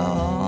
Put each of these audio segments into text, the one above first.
Oh.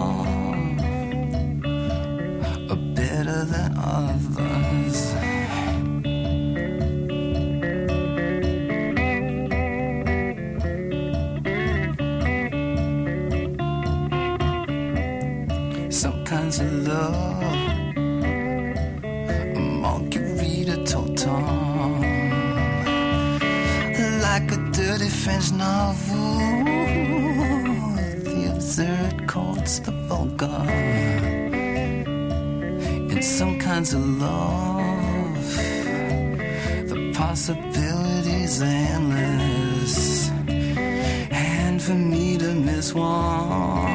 Kinds of love, the possibilities endless. And for me to miss one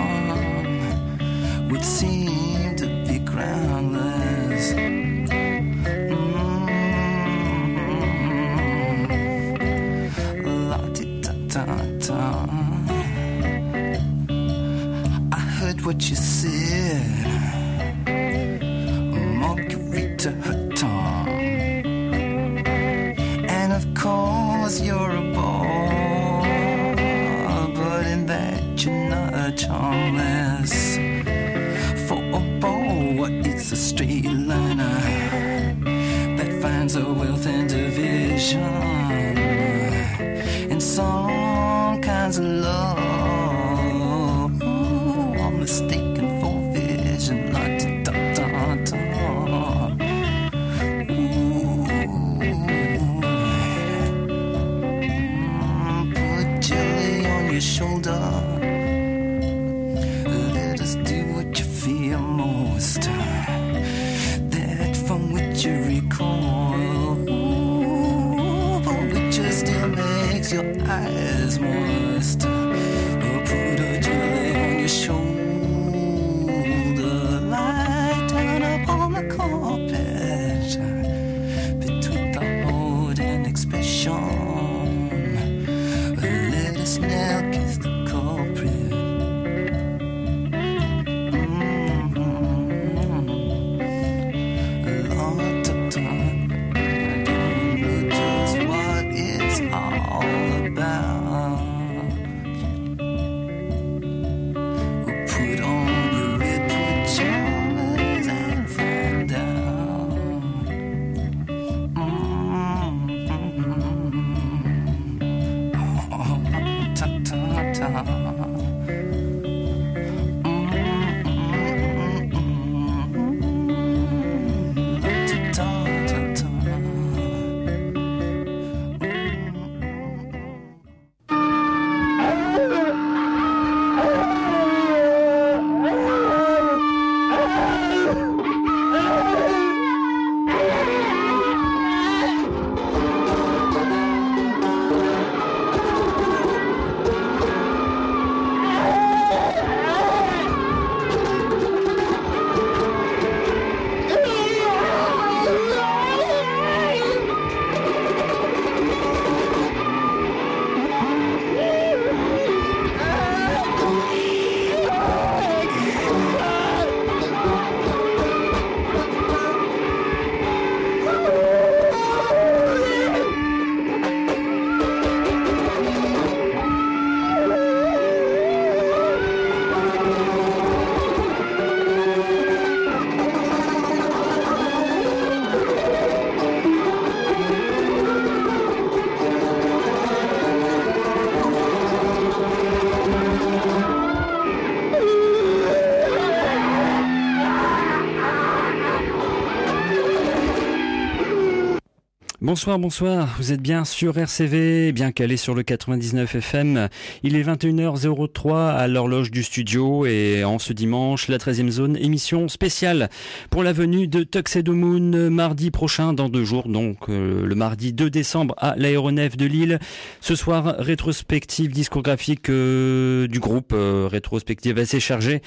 Bonsoir, bonsoir. Vous êtes bien sur RCV, bien calé sur le 99 FM. Il est 21h03 à l'horloge du studio et en ce dimanche, la 13e zone, émission spéciale pour la venue de Tuxedo Moon mardi prochain, dans deux jours, donc euh, le mardi 2 décembre à l'aéronef de Lille. Ce soir, rétrospective discographique euh, du groupe, euh, rétrospective assez chargée.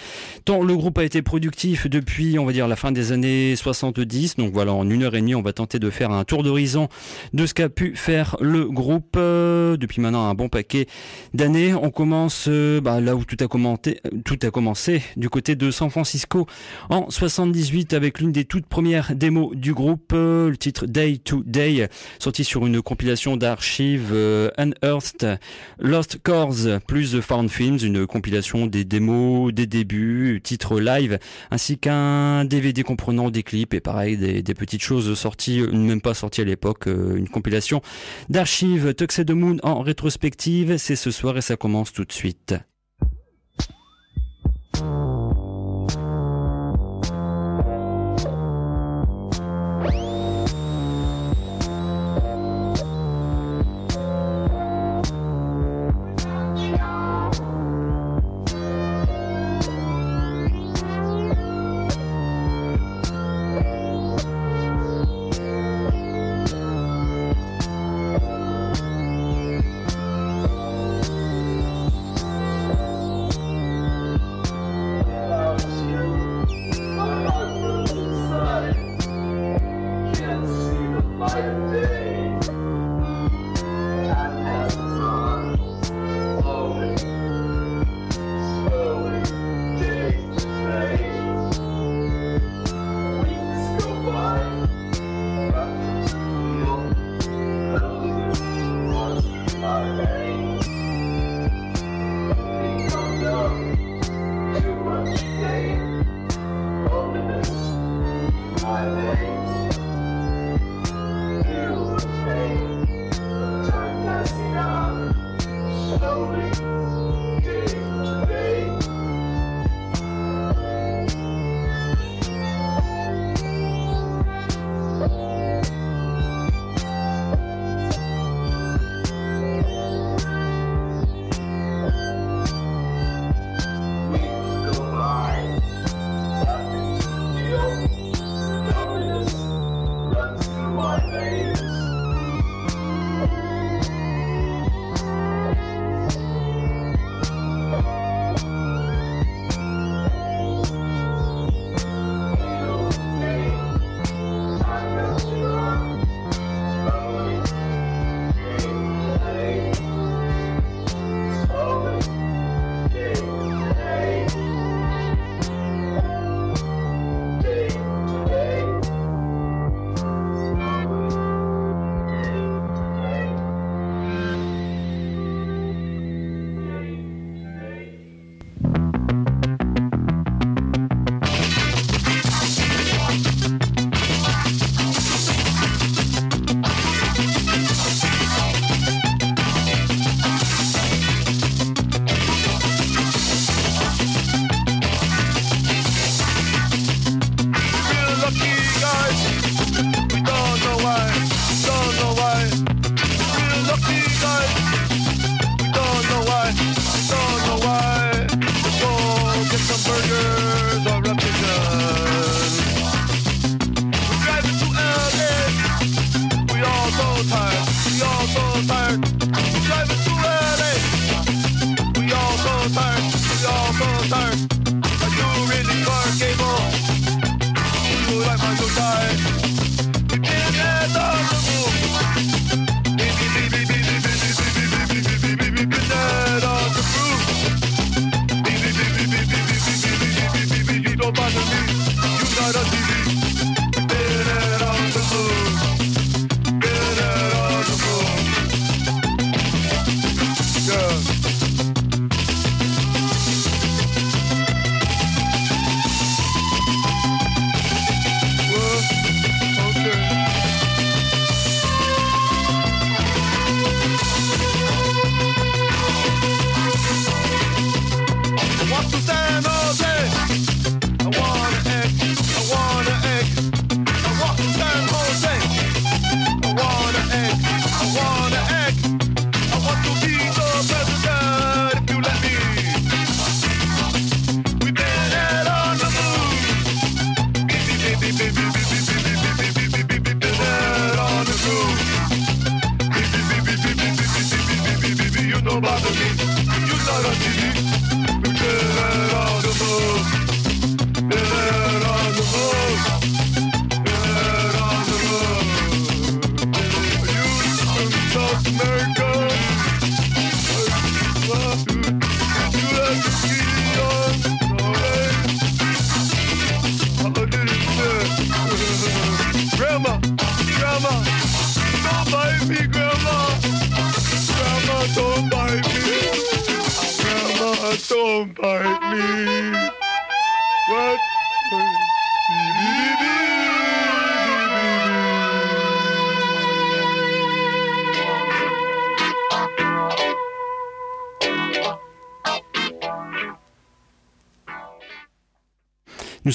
Tant le groupe a été productif depuis, on va dire, la fin des années 70. Donc voilà, en une heure et demie, on va tenter de faire un tour d'horizon de ce qu'a pu faire le groupe euh, depuis maintenant un bon paquet d'années. On commence euh, bah, là où tout a, commenté, tout a commencé, du côté de San Francisco en 78 avec l'une des toutes premières démos du groupe, le titre Day to Day, sorti sur une compilation d'archives Unearthed Lost Cores plus Found Films, une compilation des démos, des débuts, titres live, ainsi qu'un DVD comprenant des clips et pareil des, des petites choses sorties, même pas sorties à l'époque, euh, une compilation d'archives Tuxedo Moon en rétrospective. C'est ce soir et ça commence tout de suite.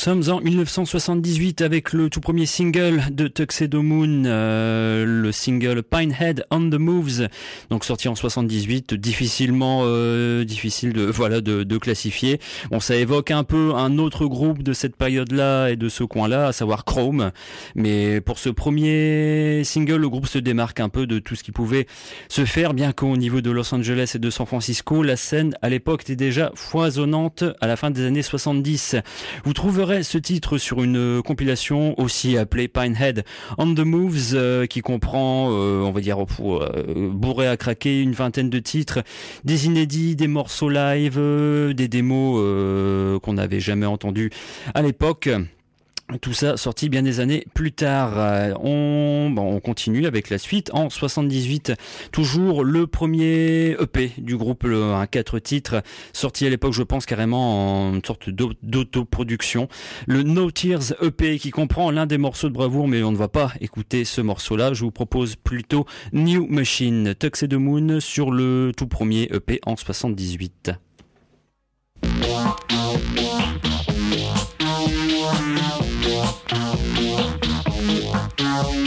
Sommes en 1978 avec le tout premier single de Tuxedo Moon, euh, le single Pinehead on the Moves, donc sorti en 78, difficilement euh, difficile de voilà de, de, classifier. Bon, ça évoque un peu un autre groupe de cette période-là et de ce coin-là, à savoir Chrome. Mais pour ce premier single, le groupe se démarque un peu de tout ce qui pouvait se faire, bien qu'au niveau de Los Angeles et de San Francisco, la scène à l'époque était déjà foisonnante à la fin des années 70. Vous trouverez ce titre sur une euh, compilation aussi appelée Pinehead on the Moves euh, qui comprend, euh, on va dire, bourré à craquer, une vingtaine de titres, des inédits, des morceaux live, des démos qu'on n'avait jamais entendus à l'époque. Tout ça sorti bien des années plus tard. Euh, on, on continue avec la suite. En 78, toujours le premier EP du groupe, un quatre titres, sorti à l'époque, je pense carrément en sorte d'autoproduction. Le No Tears EP qui comprend l'un des morceaux de bravoure, mais on ne va pas écouter ce morceau-là. Je vous propose plutôt New Machine, Tuxedo Moon sur le tout premier EP en 78.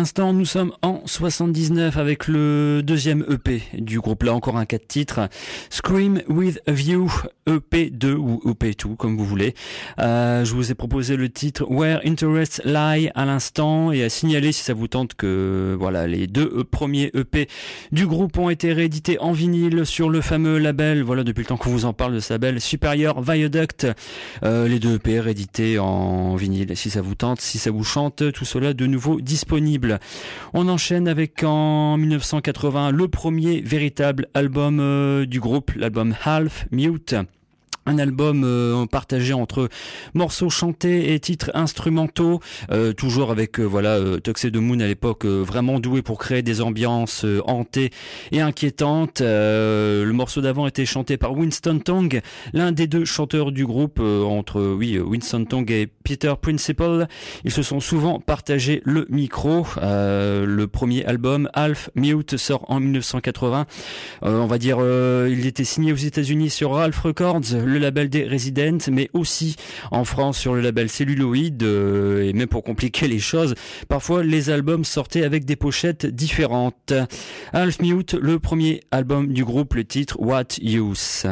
l'instant, nous sommes en 79 avec le deuxième EP du groupe. Là encore un cas de titre. Scream with a View, EP2 ou EP2 comme vous voulez. Euh, je vous ai proposé le titre Where Interest Lie à l'instant et à signaler si ça vous tente que voilà les deux premiers EP du groupe ont été réédités en vinyle sur le fameux label. Voilà depuis le temps qu'on vous en parle de ce label Superior Viaduct. Euh, les deux EP réédités en vinyle. Si ça vous tente, si ça vous chante, tout cela de nouveau disponible. On enchaîne avec en 1980 le premier véritable album euh, du groupe, l'album Half Mute un album euh, partagé entre morceaux chantés et titres instrumentaux, euh, toujours avec euh, voilà euh, de Moon à l'époque vraiment doué pour créer des ambiances hantées et inquiétantes. le morceau d'avant était chanté par Winston Tong, l'un des deux chanteurs du groupe entre oui Winston Tong et Peter Principal. Ils se sont souvent partagé le micro. le premier album Half Mute sort en 1980. on va dire il était signé aux États-Unis sur Ralph Records le label des Residents, mais aussi en France sur le label Celluloid. Euh, et même pour compliquer les choses, parfois les albums sortaient avec des pochettes différentes. Half Mute, le premier album du groupe, le titre What Use.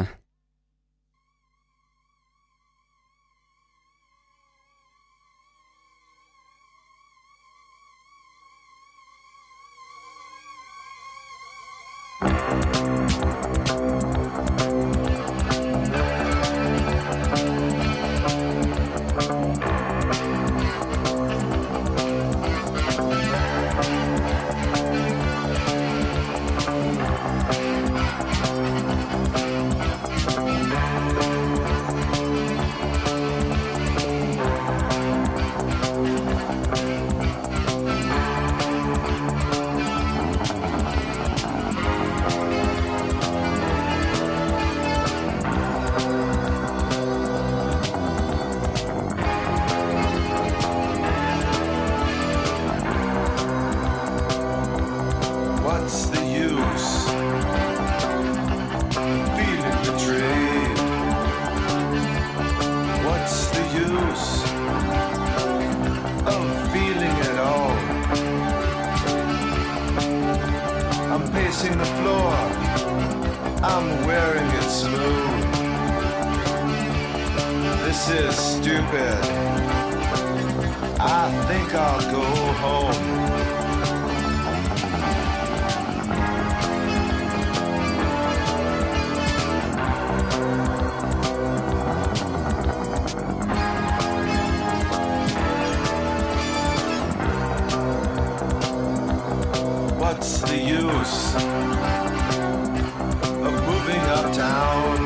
of moving uptown,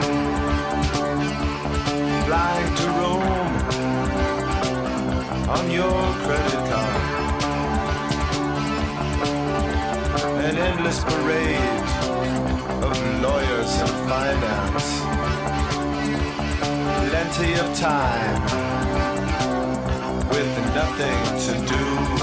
flying to Rome on your credit card. An endless parade of lawyers and finance, plenty of time with nothing to do.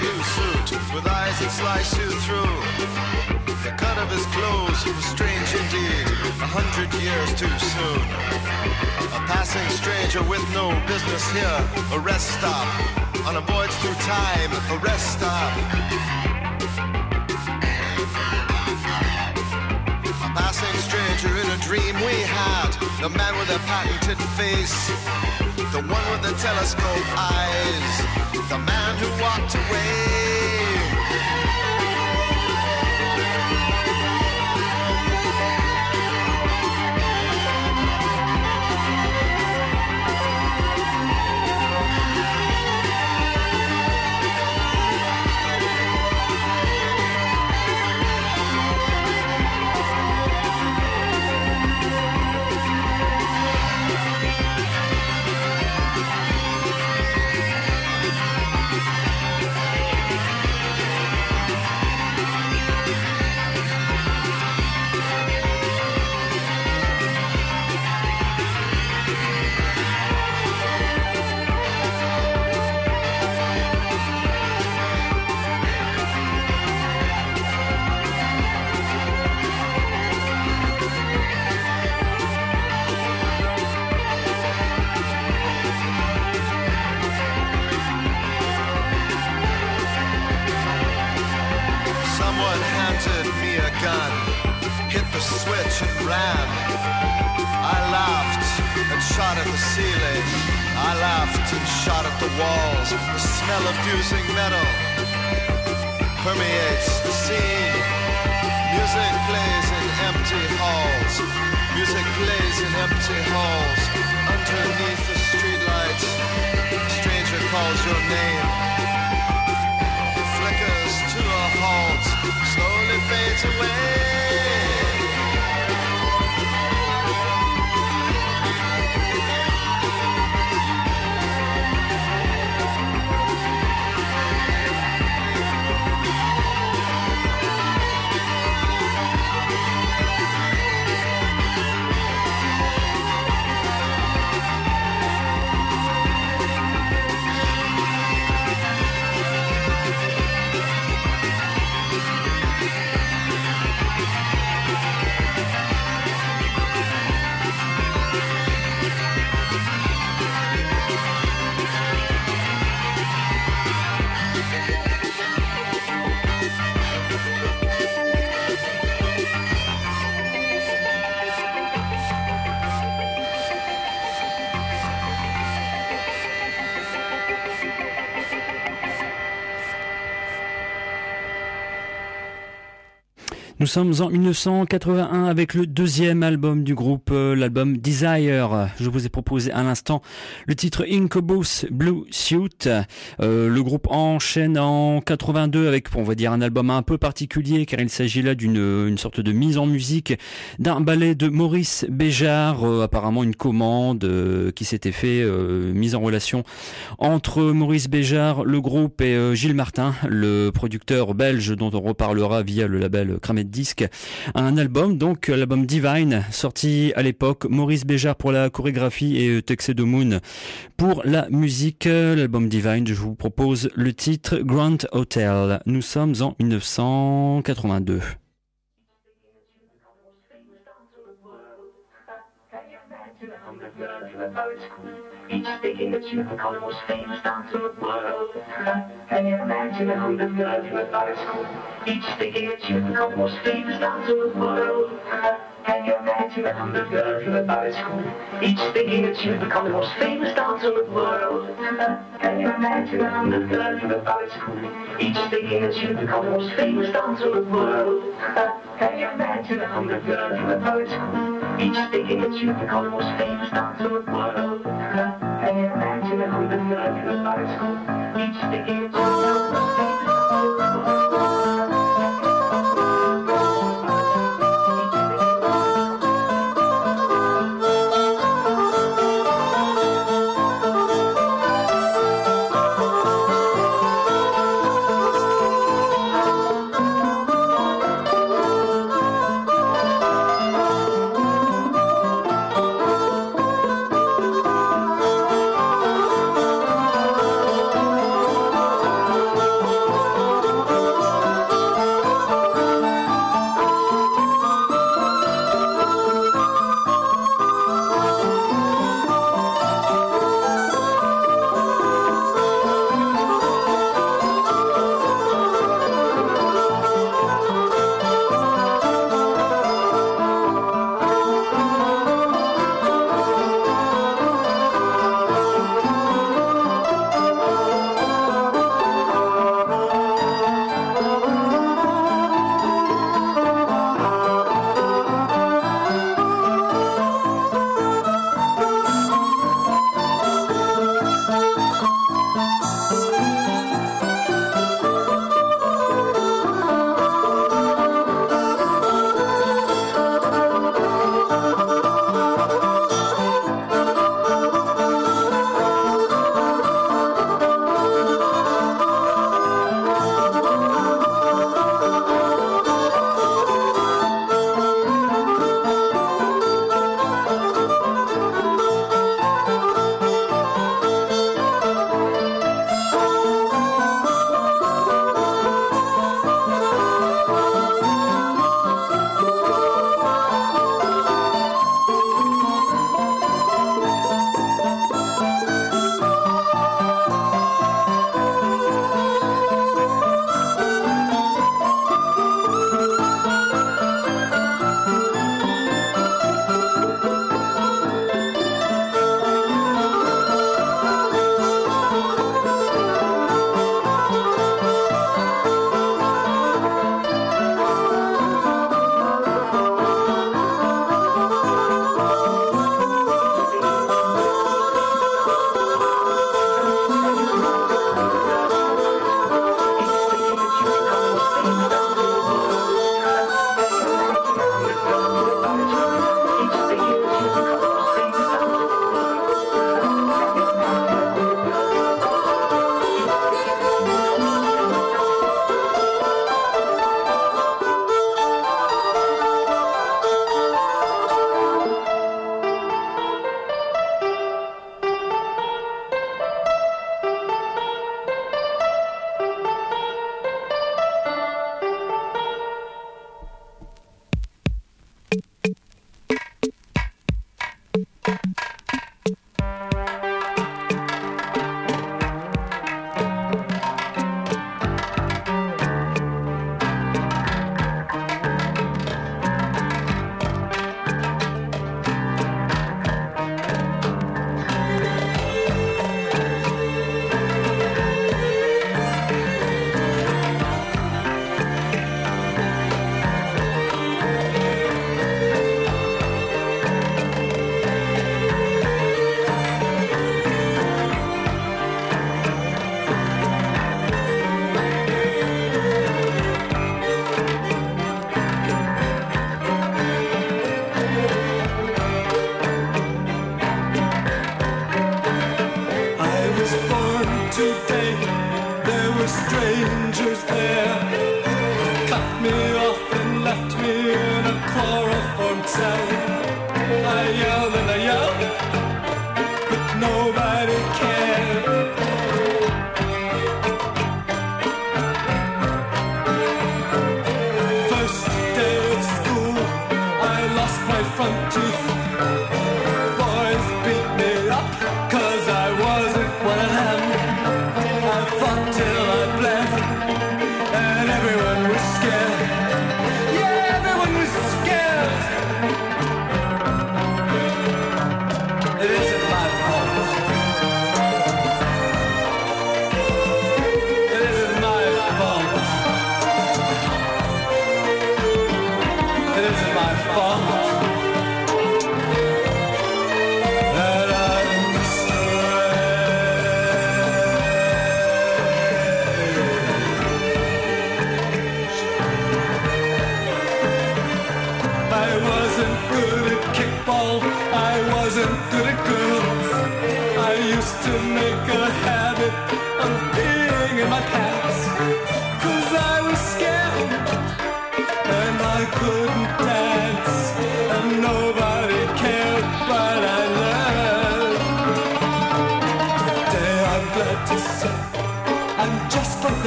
Blue suit with eyes that slice you through. The cut of his clothes was strange indeed, a hundred years too soon. A passing stranger with no business here, a rest stop. On a voyage through time, a rest stop. A passing stranger in a dream we had, the man with a patented face. The one with the telescope eyes, the man who walked away. Switch and ran. I laughed and shot at the ceiling. I laughed and shot at the walls. The smell of fusing metal permeates the scene. Music plays in empty halls. Music plays in empty halls. Underneath the streetlights, a stranger calls your name flickers to a halt, slowly fades away. Nous sommes en 1981 avec le deuxième album du groupe, euh, l'album Desire. Je vous ai proposé à l'instant le titre Incubus Blue Suit. Euh, le groupe enchaîne en 82 avec, on va dire, un album un peu particulier car il s'agit là d'une une sorte de mise en musique d'un ballet de Maurice Béjart, euh, apparemment une commande qui s'était fait mise en relation entre Maurice Béjart, le groupe et Gilles Martin, le producteur belge dont on reparlera via le label Cramet Disque. Un album, donc l'album Divine, sorti à l'époque, Maurice Béjart pour la chorégraphie et euh, Texé de Moon pour la musique. L'album Divine, je vous propose le titre Grand Hotel. Nous sommes en 1982. Each speaking the truth, calling what's famous down to the world. Can you imagine who the girls who thought it's Each Each speaking the truth, calling what's famous down to the world. Can you imagine? a hundred girls in a ballet school, each thinking that she'll become the most famous dancer in the world? Can you imagine a hundred girls in a ballet school, each thinking that she'll become the most famous dancer in the world? Can you imagine a hundred girls in a ballet school, each thinking that she'll become the most famous dancer in the world? Can you imagine a hundred girls in a ballet school, each thinking that she'll become the most famous dancer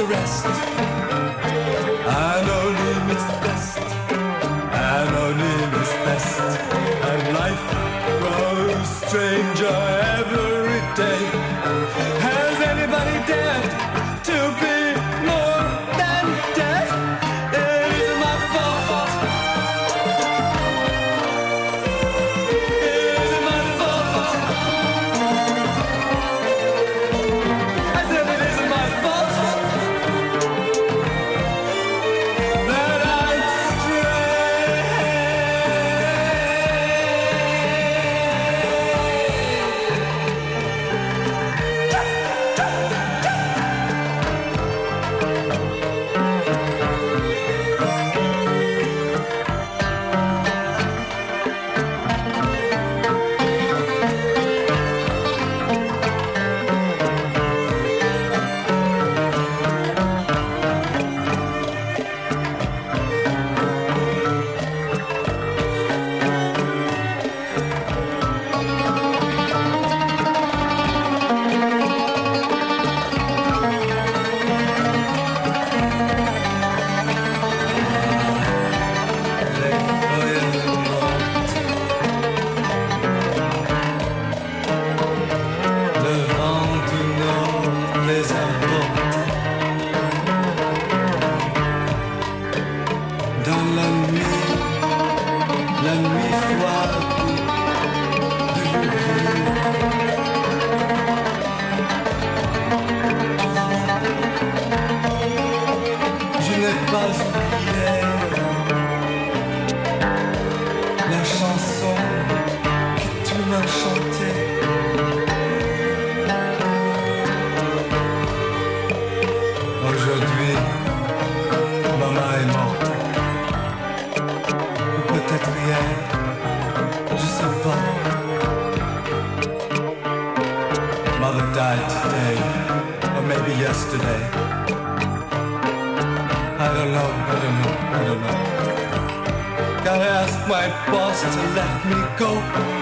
the rest. To let me go.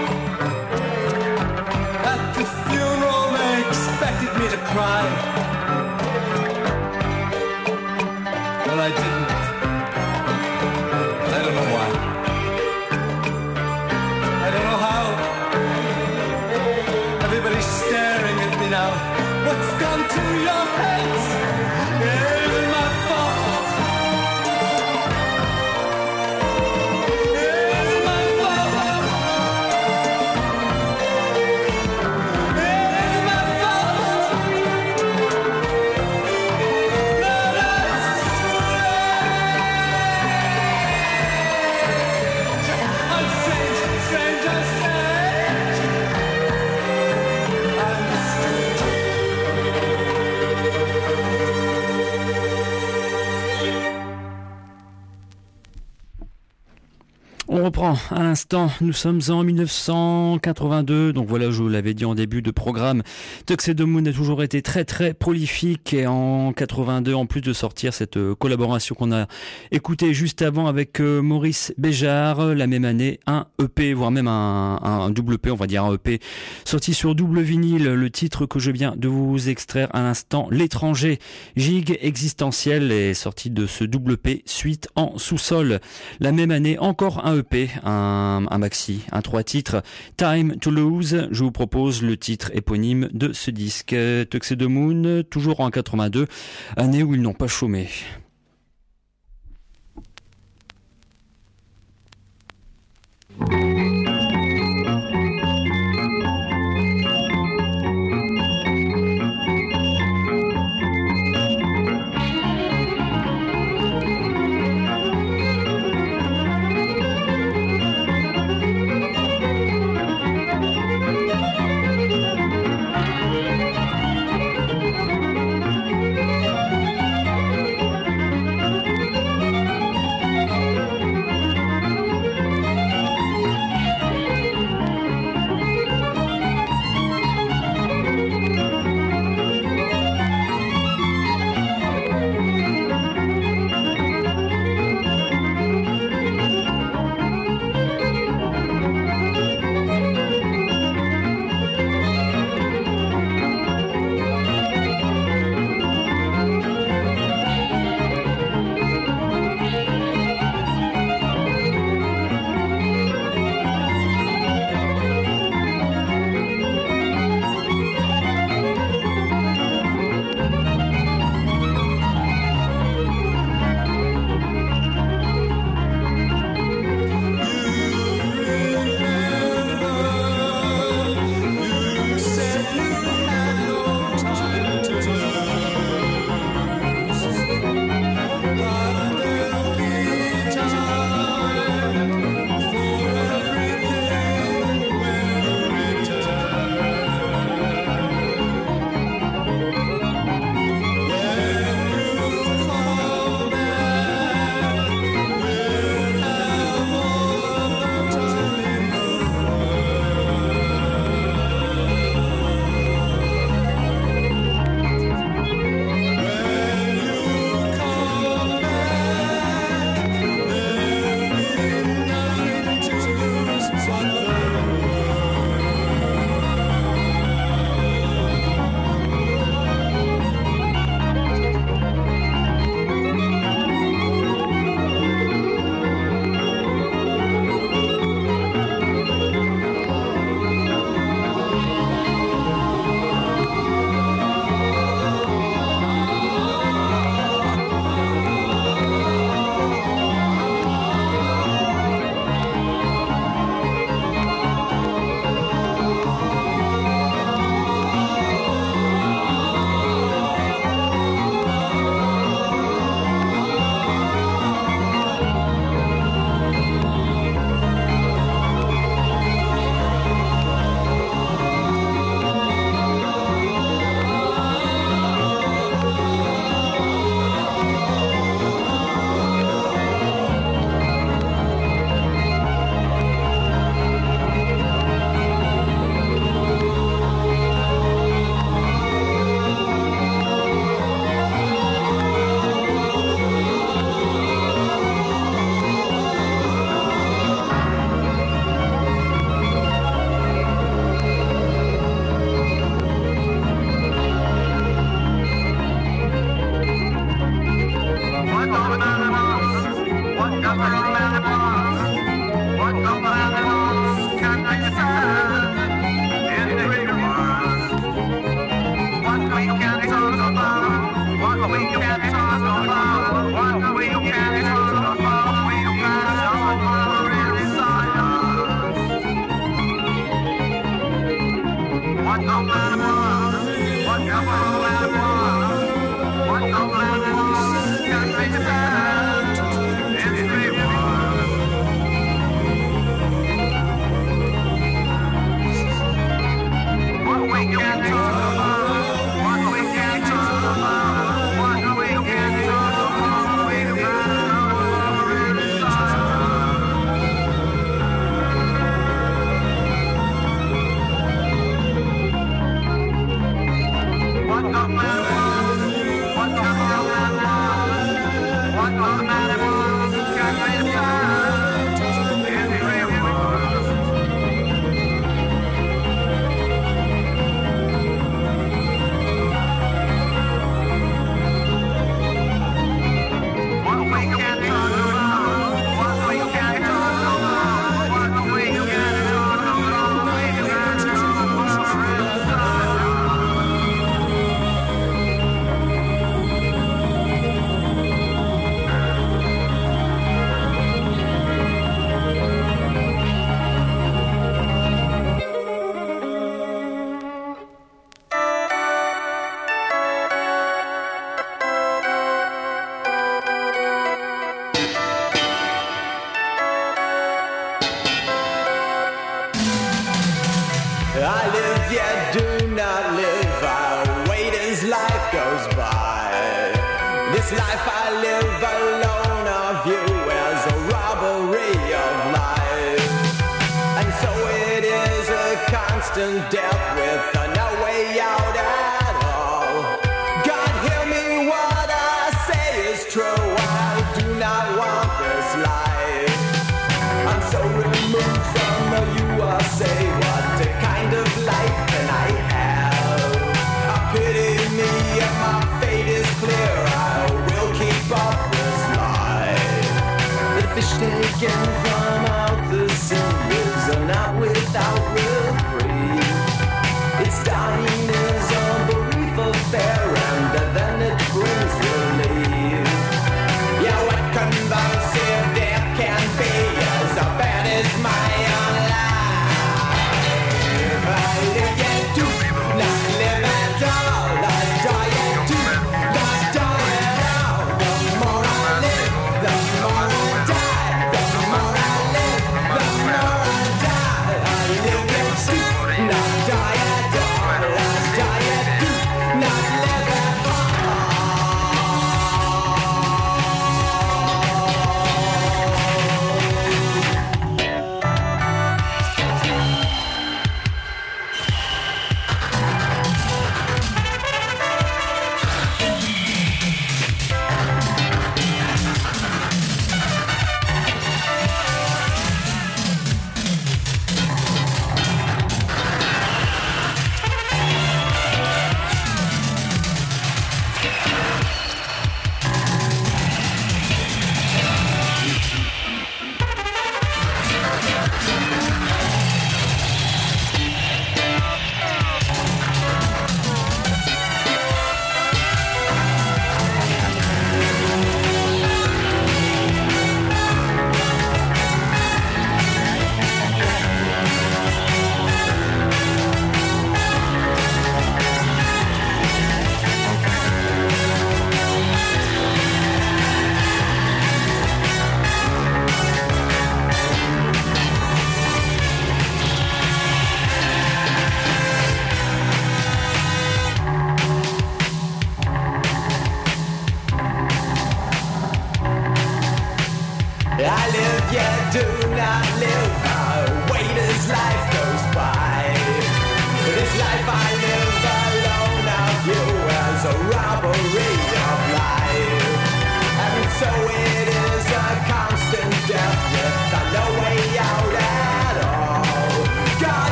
On reprend à l'instant, nous sommes en 1982, donc voilà, je vous l'avais dit en début de programme, Tuxedo Moon a toujours été très très prolifique et en 82, en plus de sortir cette euh, collaboration qu'on a écoutée juste avant avec euh, Maurice Béjart, euh, la même année, un EP, voire même un, double EP, on va dire un EP, sorti sur double vinyle, le titre que je viens de vous extraire à l'instant, L'étranger, gigue existentiel est sorti de ce double EP, suite en sous-sol. La même année, encore un EP, un maxi, un trois titres, Time to Lose. Je vous propose le titre éponyme de ce disque. Tuxedo Moon, toujours en 82, année où ils n'ont pas chômé.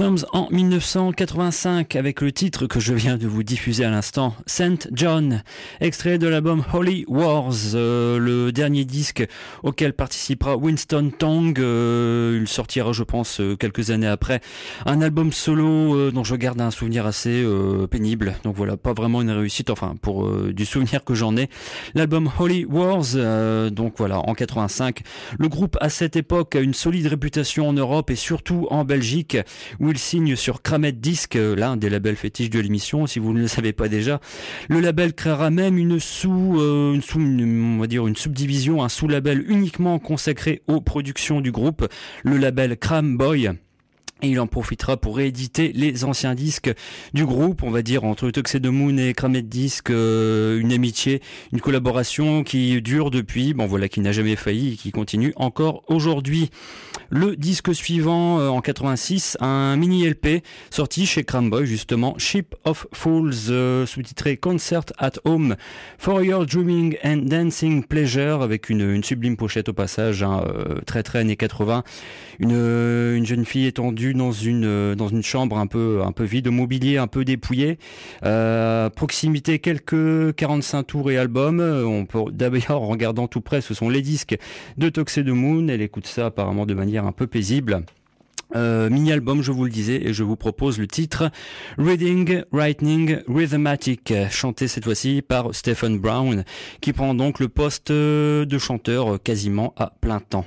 sommes en 1985 avec le titre que je viens de vous diffuser à l'instant, Saint John, extrait de l'album Holy Wars, euh, le dernier disque auquel participera Winston Tong. Euh, il sortira, je pense, euh, quelques années après, un album solo dont je garde un souvenir assez pénible. Donc voilà, pas vraiment une réussite, enfin pour du souvenir que j'en ai. L'album Holy Wars, donc voilà, en 85. Le groupe à cette époque a une solide réputation en Europe et surtout en Belgique. Où Will signe sur Kramet Disc, euh, l'un des labels fétiches de l'émission, si vous ne le savez pas déjà. Le label créera même une sous, euh, une, sous une, on va dire une subdivision, un sous-label uniquement consacré aux productions du groupe, le label Cram Boy. Et il en profitera pour rééditer les anciens disques du groupe, on va dire entre Tuxedo Moon et Cramet Disc, euh, une amitié, une collaboration qui dure depuis, bon voilà, qui n'a jamais failli et qui continue encore aujourd'hui. Le disque suivant euh, en 86, un mini LP sorti chez Cramboy justement, Ship of Fools, euh, sous-titré Concert at Home for Your Dreaming and Dancing Pleasure, avec une, sublime pochette au passage, hein, très très années 80, une, une jeune fille étendue dans une euh, dans une chambre un peu vide, de mobilier un peu dépouillé. Euh, proximité quelques 45 tours et albums. Peut d'ailleurs en regardant tout près, ce sont les disques de de Moon. Elle écoute ça apparemment de manière un peu paisible. Euh, mini-album, je vous le disais, et je vous propose le titre Reading, Writing, Rhythmatic, chanté cette fois-ci par Stephen Brown, qui prend donc le poste de chanteur quasiment à plein temps.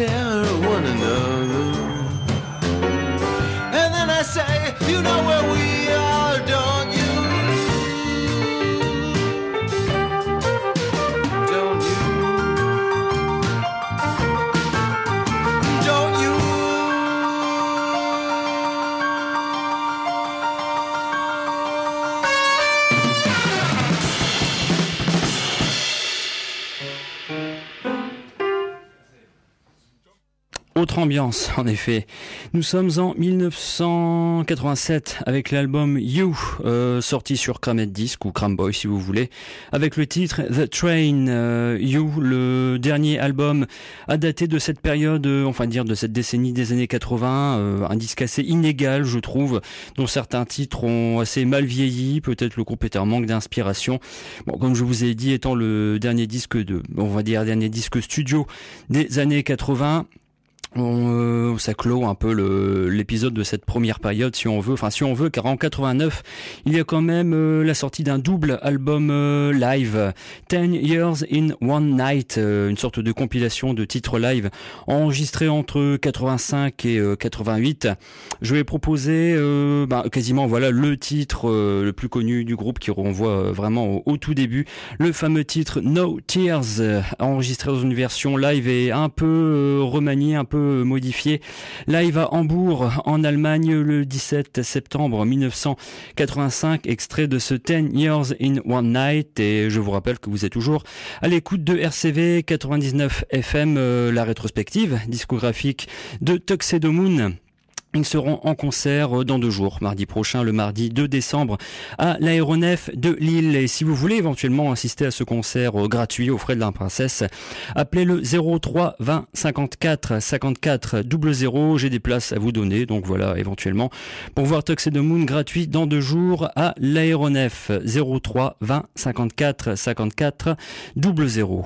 still en effet. Nous sommes en 1987 avec l'album You, euh, sorti sur Cramet Disc ou Cramboy si vous voulez, avec le titre The Train. Euh, you, le dernier album a daté de cette période, euh, enfin dire de cette décennie des années 80, euh, un disque assez inégal je trouve, dont certains titres ont assez mal vieilli, peut-être le groupe était en manque d'inspiration. Bon, comme je vous ai dit, étant le dernier disque de, on va dire dernier disque studio des années 80, on, euh, ça clôt un peu l'épisode de cette première période, si on veut. Enfin, si on veut, car en 89, il y a quand même euh, la sortie d'un double album euh, live, 10 Years in One Night, une sorte de compilation de titres live enregistrés entre 85 et euh, 88. Je vais proposer bah, quasiment voilà le titre le plus connu du groupe qui renvoie vraiment au, au tout début, le fameux titre No Tears, enregistré dans une version live et un peu remanié, un peu modifié. Live à Hambourg, en Allemagne, le 17 septembre 1985, extrait de ce 10 Years in One Night. Et je vous rappelle que vous êtes toujours à l'écoute de RCV 99 FM, la rétrospective discographique de Tuxedo Moon. Ils seront en concert euh, dans deux jours, mardi prochain, le mardi 2 décembre, à l'aéronef de Lille. Et si vous voulez éventuellement assister à ce concert euh, gratuit aux frais de la princesse, appelez le 03 20 54 54 00. J'ai des places à vous donner, donc voilà, éventuellement, pour voir Tuxedo Moon gratuit dans deux jours à l'aéronef 03 20 54 54 00.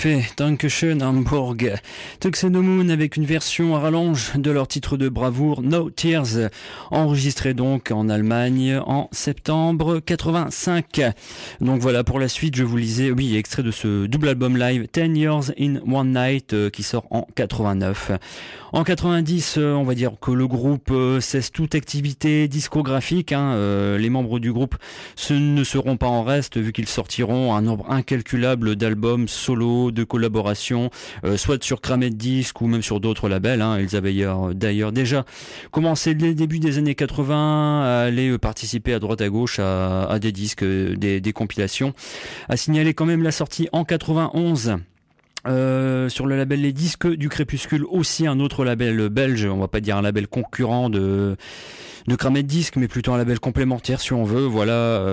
Effet, Dankeschön Hamburg. Tuxedo Moon avec une version à rallonge de leur titre de bravoure No Tears, enregistré donc en Allemagne en septembre 85. Donc voilà, pour la suite, je vous lisais, oui, extrait de ce double album live 10 Years in One Night euh, qui sort en 89. En 90, euh, on va dire que le groupe euh, cesse toute activité discographique. Hein, les membres du groupe ne seront pas en reste vu qu'ils sortiront un nombre incalculable d'albums solo, de collaborations, euh, soit sur Cramet Disc ou même sur d'autres labels. Hein. Ils avaient d'ailleurs- déjà commencé dès le début des années 80 à aller euh, participer à droite à gauche à, des disques, euh, des, compilations. À signaler quand même la sortie en 91 euh, sur le label Les Disques du Crépuscule, aussi un autre label belge, on va pas dire un label concurrent de de Cramet Disque, mais plutôt un label complémentaire si on veut. Voilà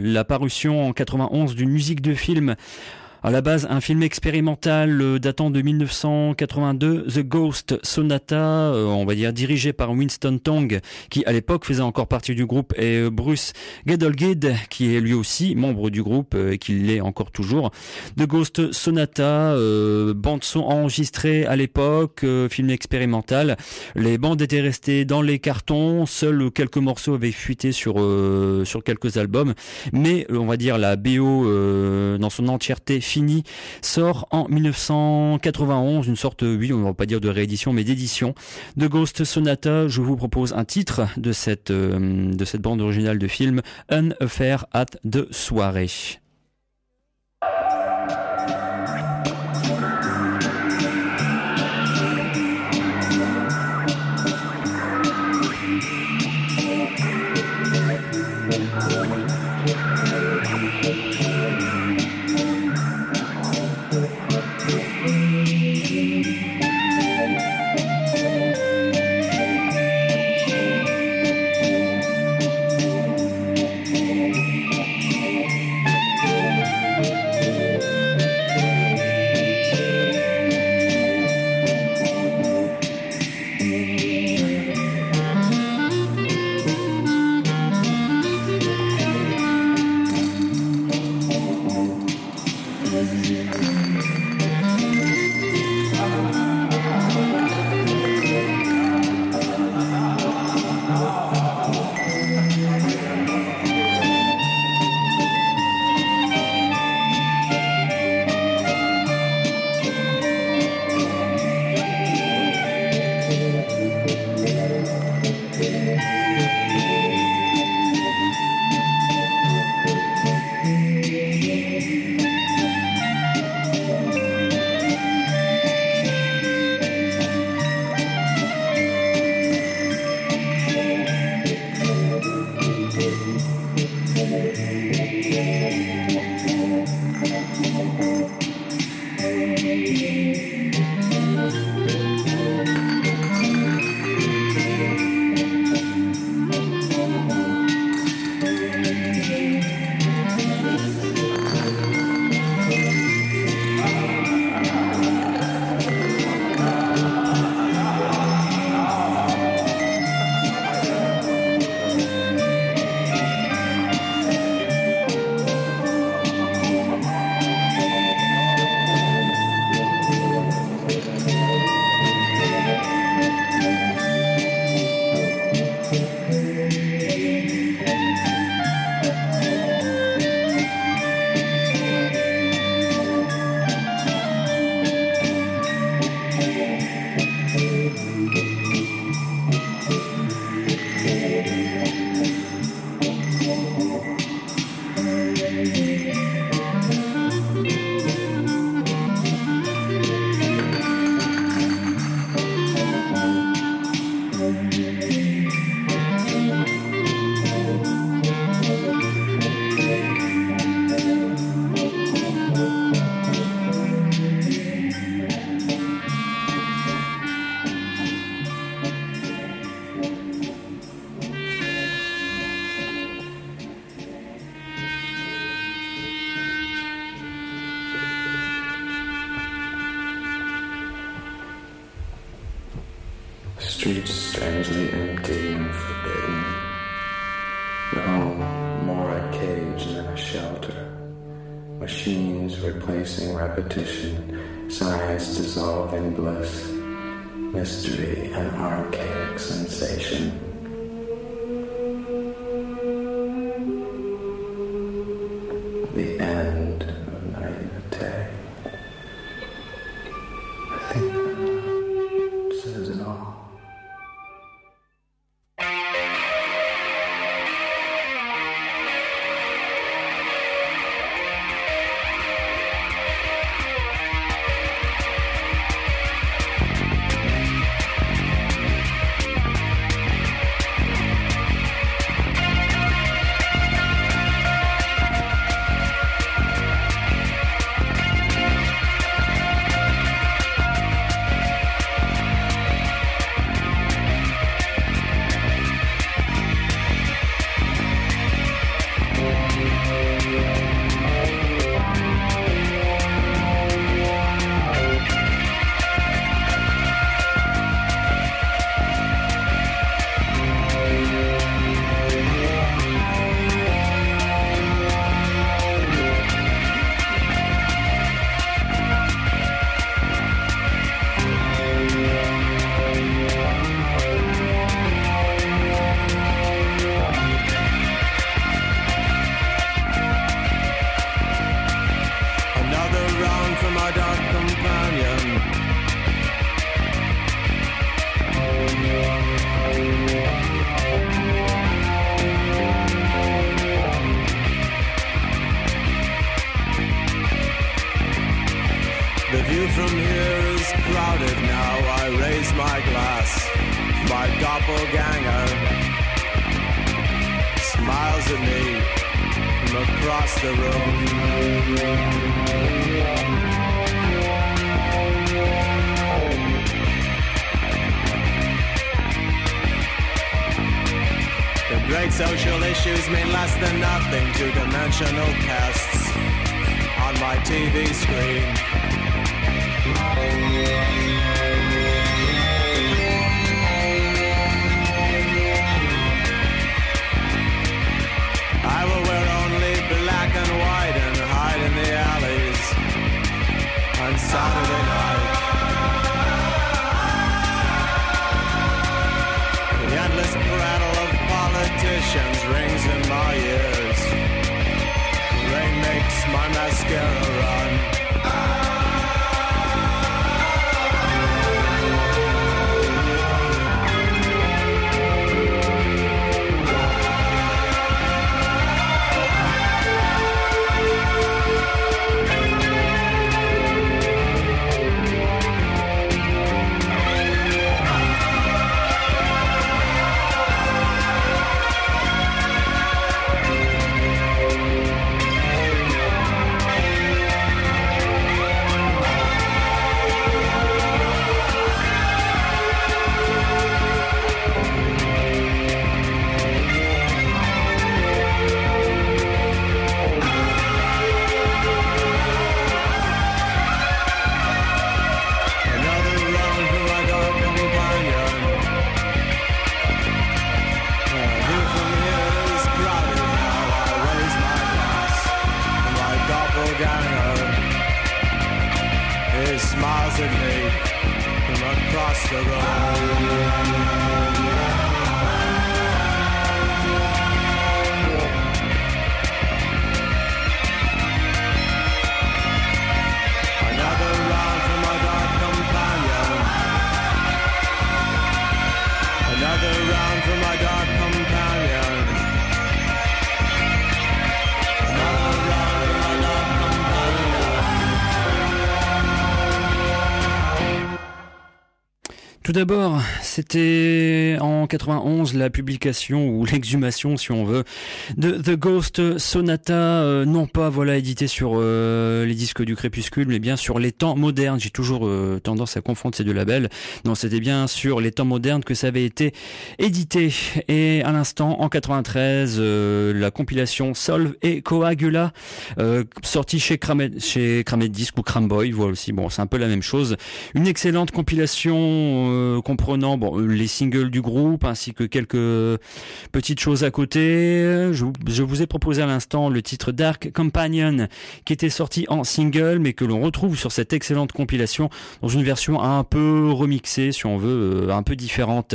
la parution en 91 d'une musique de film. À la base, un film expérimental euh, datant de 1982, The Ghost Sonata, euh, on va dire dirigé par Winston Tong, qui à l'époque faisait encore partie du groupe, et euh, Bruce Gedolgid, qui est lui aussi membre du groupe, et qui l'est encore toujours. The Ghost Sonata, euh, bande son enregistrée à l'époque, euh, film expérimental. Les bandes étaient restées dans les cartons, seuls quelques morceaux avaient fuité sur euh, sur quelques albums, mais on va dire la BO dans son entièreté sort en 1991, une sorte, oui, on va pas dire de réédition, mais d'édition de Ghost Sonata. Je vous propose un titre de cette euh, de cette bande originale de film, An Affair at de soirée. from across the road. Tout d'abord, c'était en 91 la publication ou l'exhumation, si on veut, de The Ghost Sonata, euh, non pas voilà édité sur euh, les disques du Crépuscule, mais bien sur les temps modernes. J'ai toujours euh, tendance à confondre ces deux labels. Non, c'était bien sur les temps modernes que ça avait été édité. Et à l'instant, en 93, euh, la compilation Solve et Coagula, sortie chez Cramet, chez Cramet Disc ou Cramboy, voilà aussi. Bon, c'est un peu la même chose. Une excellente compilation euh, comprenant bon, les singles du groupe ainsi que quelques petites choses à côté. Je, je vous ai proposé à l'instant le titre Dark Companion qui était sorti en single mais que l'on retrouve sur cette excellente compilation dans une version un peu remixée si on veut, un peu différente.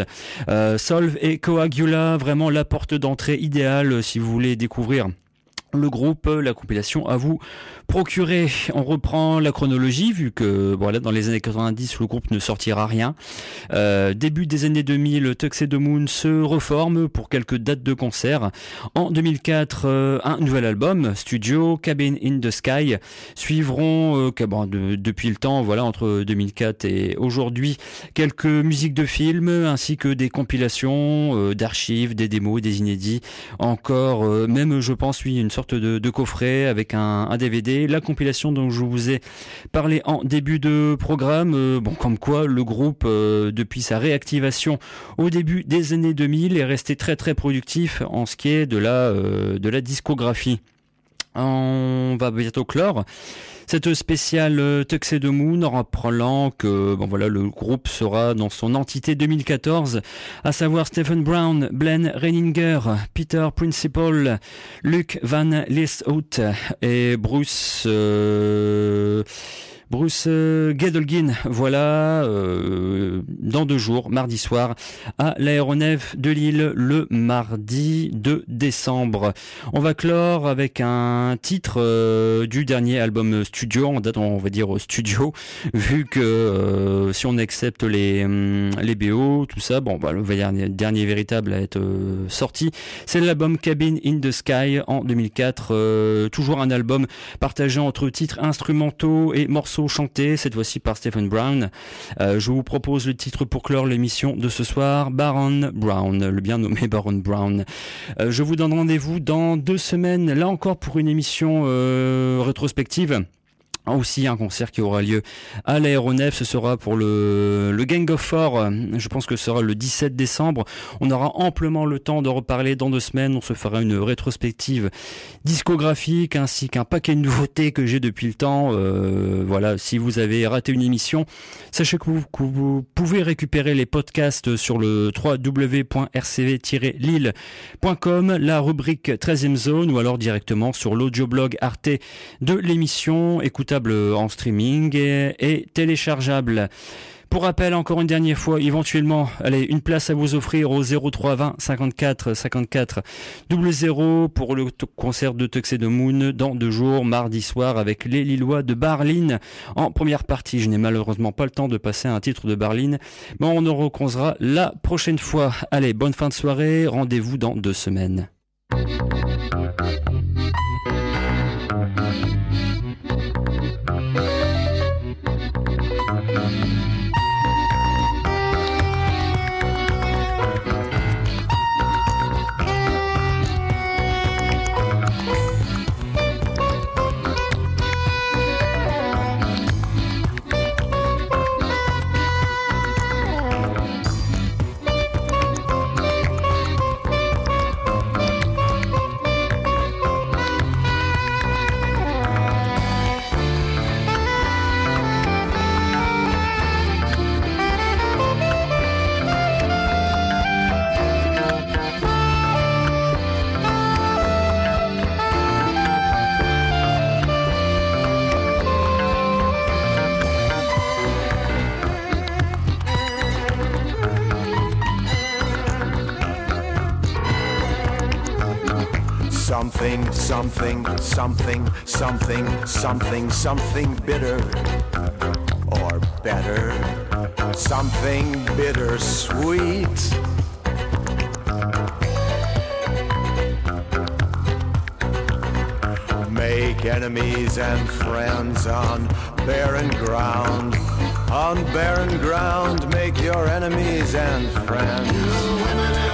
Euh, Solve et Coagula, vraiment la porte d'entrée idéale si vous voulez découvrir le groupe, la compilation à vous procurer. On reprend la chronologie vu que voilà dans les années 90 le groupe ne sortira rien. Euh, début des années 2000, Tuxedo Moon se reforme pour quelques dates de concert. En 2004, euh, un nouvel album, Studio, Cabin in the Sky, suivront euh, depuis le temps, voilà entre 2004 et aujourd'hui, quelques musiques de films ainsi que des compilations d'archives, des démos, des inédits, encore même je pense oui une sorte de, coffret avec un DVD la compilation dont je vous ai parlé en début de programme. Euh, bon, comme quoi le groupe, euh, depuis sa réactivation au début des années 2000, est resté très très productif en ce qui est de la, euh, de la discographie. On va bientôt clore cette spéciale euh, Tuxedo Moon rappelant que bon voilà le groupe sera dans son entité 2014, à savoir Stephen Brown, Glenn Reininger, Peter Principal, Luke Van Lieshout et Bruce euh, Bruce euh, Gedelgin, voilà, euh, dans deux jours, mardi soir, à l'aéronef de Lille, le mardi 2 décembre. On va clore avec un titre euh, du dernier album studio, en date, on va dire studio, vu que si on accepte les, hum, les BO, tout ça, bon, bah, le dernier, dernier véritable à être sorti, c'est l'album Cabin in the Sky en 2004, euh, toujours un album partagé entre titres instrumentaux et morceaux chantés, cette fois-ci par Stephen Brown. Euh, je vous propose le titre pour clore l'émission de ce soir, Baron Brown, le bien nommé Baron Brown. Euh, je vous donne rendez-vous dans deux semaines, là encore pour une émission euh, rétrospective aussi un concert qui aura lieu à l'aéronef, ce sera pour le, le Gang of Four, je pense que ce sera le 17 décembre. On aura amplement le temps de reparler dans deux semaines, on se fera une rétrospective discographique ainsi qu'un paquet de nouveautés que j'ai depuis le temps. Euh, voilà, si vous avez raté une émission, sachez que vous, pouvez récupérer les podcasts sur le www.rcv-lille.com, la rubrique 13e zone ou alors directement sur l'audioblog Arte de l'émission, en streaming et, téléchargeable. Pour rappel, encore une dernière fois, éventuellement, allez, une place à vous offrir au 0320 54 54 00 pour le concert de Tuxedo Moon dans deux jours, mardi soir, avec les Lillois de Barline. En première partie, je n'ai malheureusement pas le temps de passer un titre de Barline, mais on en reconcera la prochaine fois. Allez, bonne fin de soirée, rendez-vous dans deux semaines. Something, something, something, something, something, bitter or better, something bittersweet. Make enemies and friends on barren ground. On barren ground, make your enemies and friends.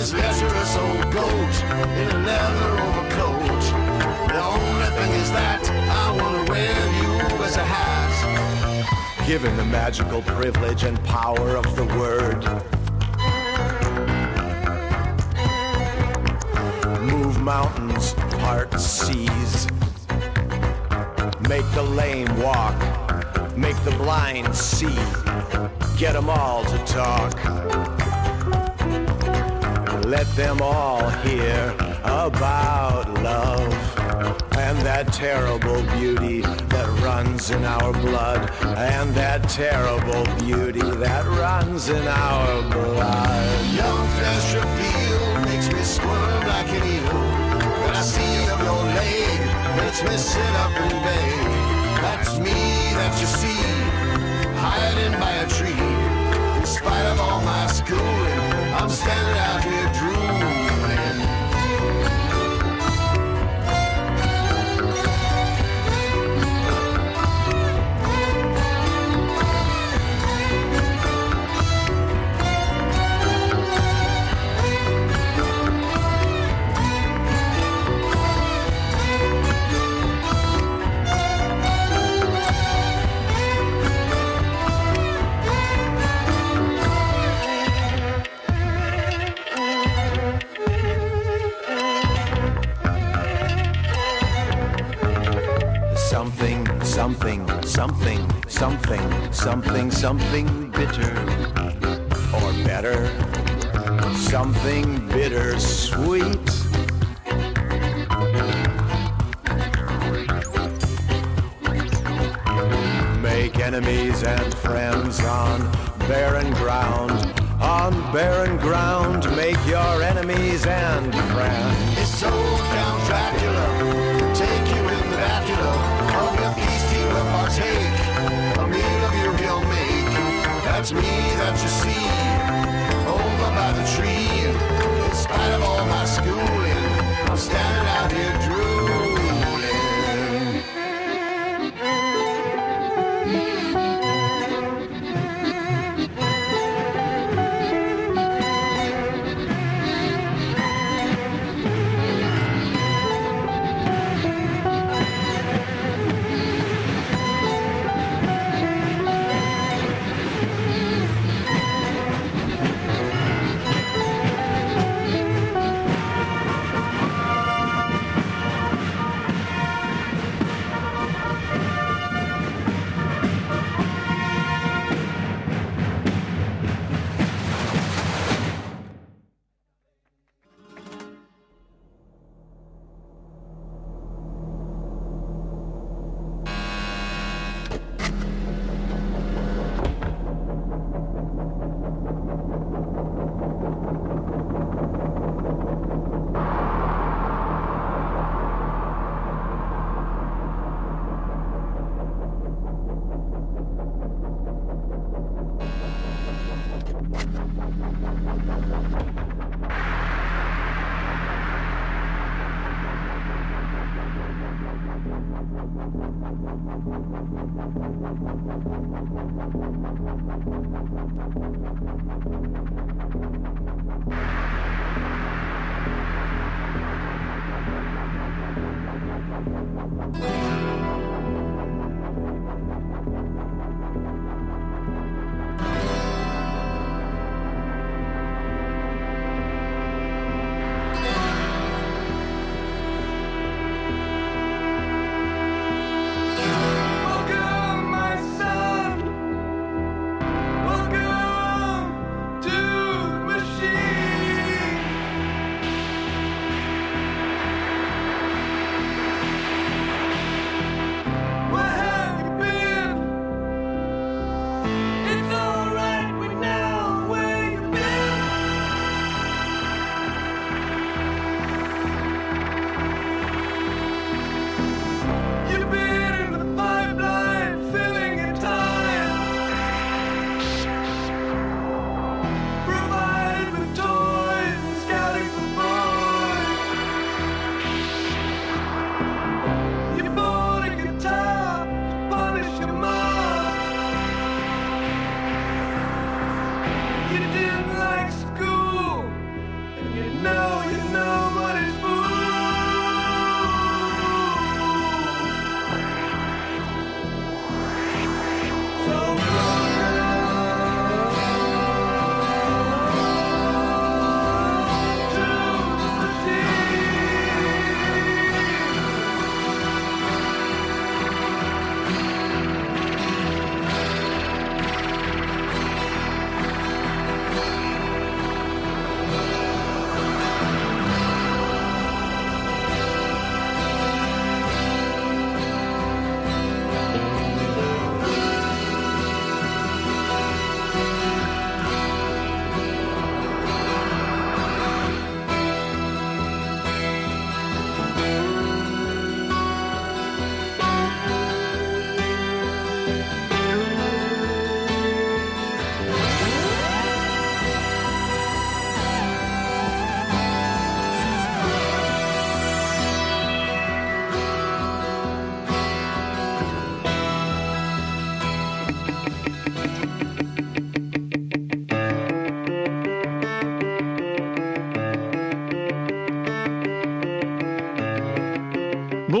This lecherous old goat in a leather overcoat. The only thing is that I want to wear you as a hat. Given the magical privilege and power of the word. Move mountains part seas. Make the lame walk, make the blind see, get them all to talk. Let them all hear about love and that terrible beauty that runs in our blood, and that terrible beauty that runs in our blood. Young flesh field makes me squirm like an eel. When I see your leg, makes me sit up and beg. That's me that you see, hiding by a tree. In spite of all my schooling, I'm standing out here Something, something, something, something, something, bitter or better. Something bitter sweet. Make enemies and friends on barren ground. On barren ground, make your enemies and friends. It's old Count That's me that you see. Over by the tree. In spite of all my schooling, I'm standing out here drooling.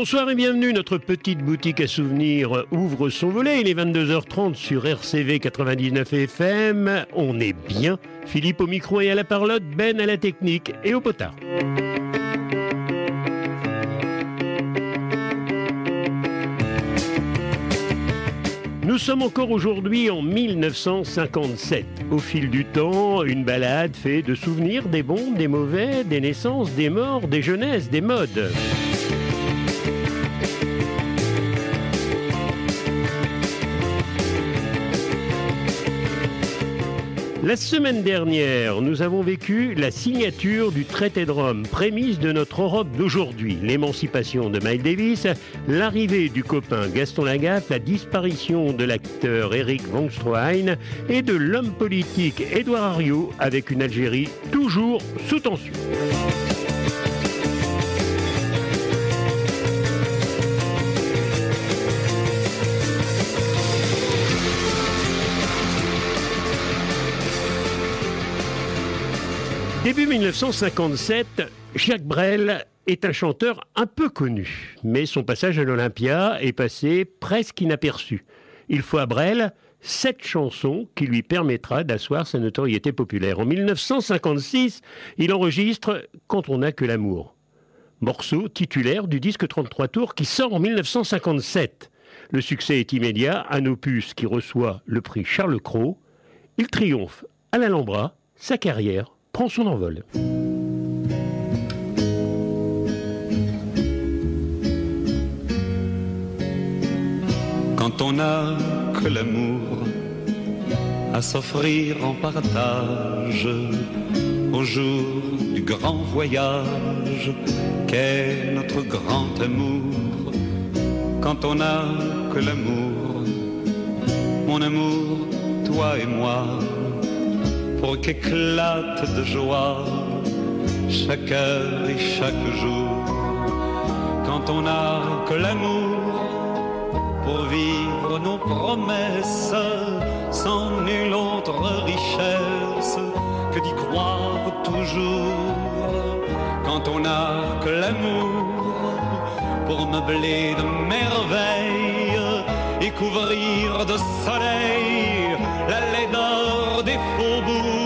Bonsoir et bienvenue. Notre petite boutique à souvenirs ouvre son volet. Il est 22h30 sur RCV 99 FM. On est bien. Philippe au micro et à la parlotte, Ben à la technique et au potard. Nous sommes encore aujourd'hui en 1957. Au fil du temps, une balade fait de souvenirs des bons, des mauvais, des naissances, des morts, des jeunesses, des modes. La semaine dernière, nous avons vécu la signature du traité de Rome, prémisse de notre Europe d'aujourd'hui. L'émancipation de Miles Davis, l'arrivée du copain Gaston Lagaffe, la disparition de l'acteur Eric von Stroheim et de l'homme politique Édouard Herriot avec une Algérie toujours sous tension. Début 1957, Jacques Brel est un chanteur un peu connu, mais son passage à l'Olympia est passé presque inaperçu. Il faut à Brel sept chansons qui lui permettra d'asseoir sa notoriété populaire. En 1956, il enregistre Quand on n'a que l'amour, morceau titulaire du disque 33 tours qui sort en 1957. Le succès est immédiat, un opus qui reçoit le prix Charles Cros. Il triomphe à l'Alhambra, sa carrière son envol. Quand on n'a que l'amour à s'offrir en partage au jour du grand voyage qu'est notre grand amour? Quand on n'a que l'amour, mon amour, toi et moi, pour qu'éclate de joie chaque heure et chaque jour. Quand on n'a que l'amour pour vivre nos promesses sans nulle autre richesse que d'y croire toujours. Quand on n'a que l'amour pour meubler de merveilles et couvrir de soleil la for the full moon.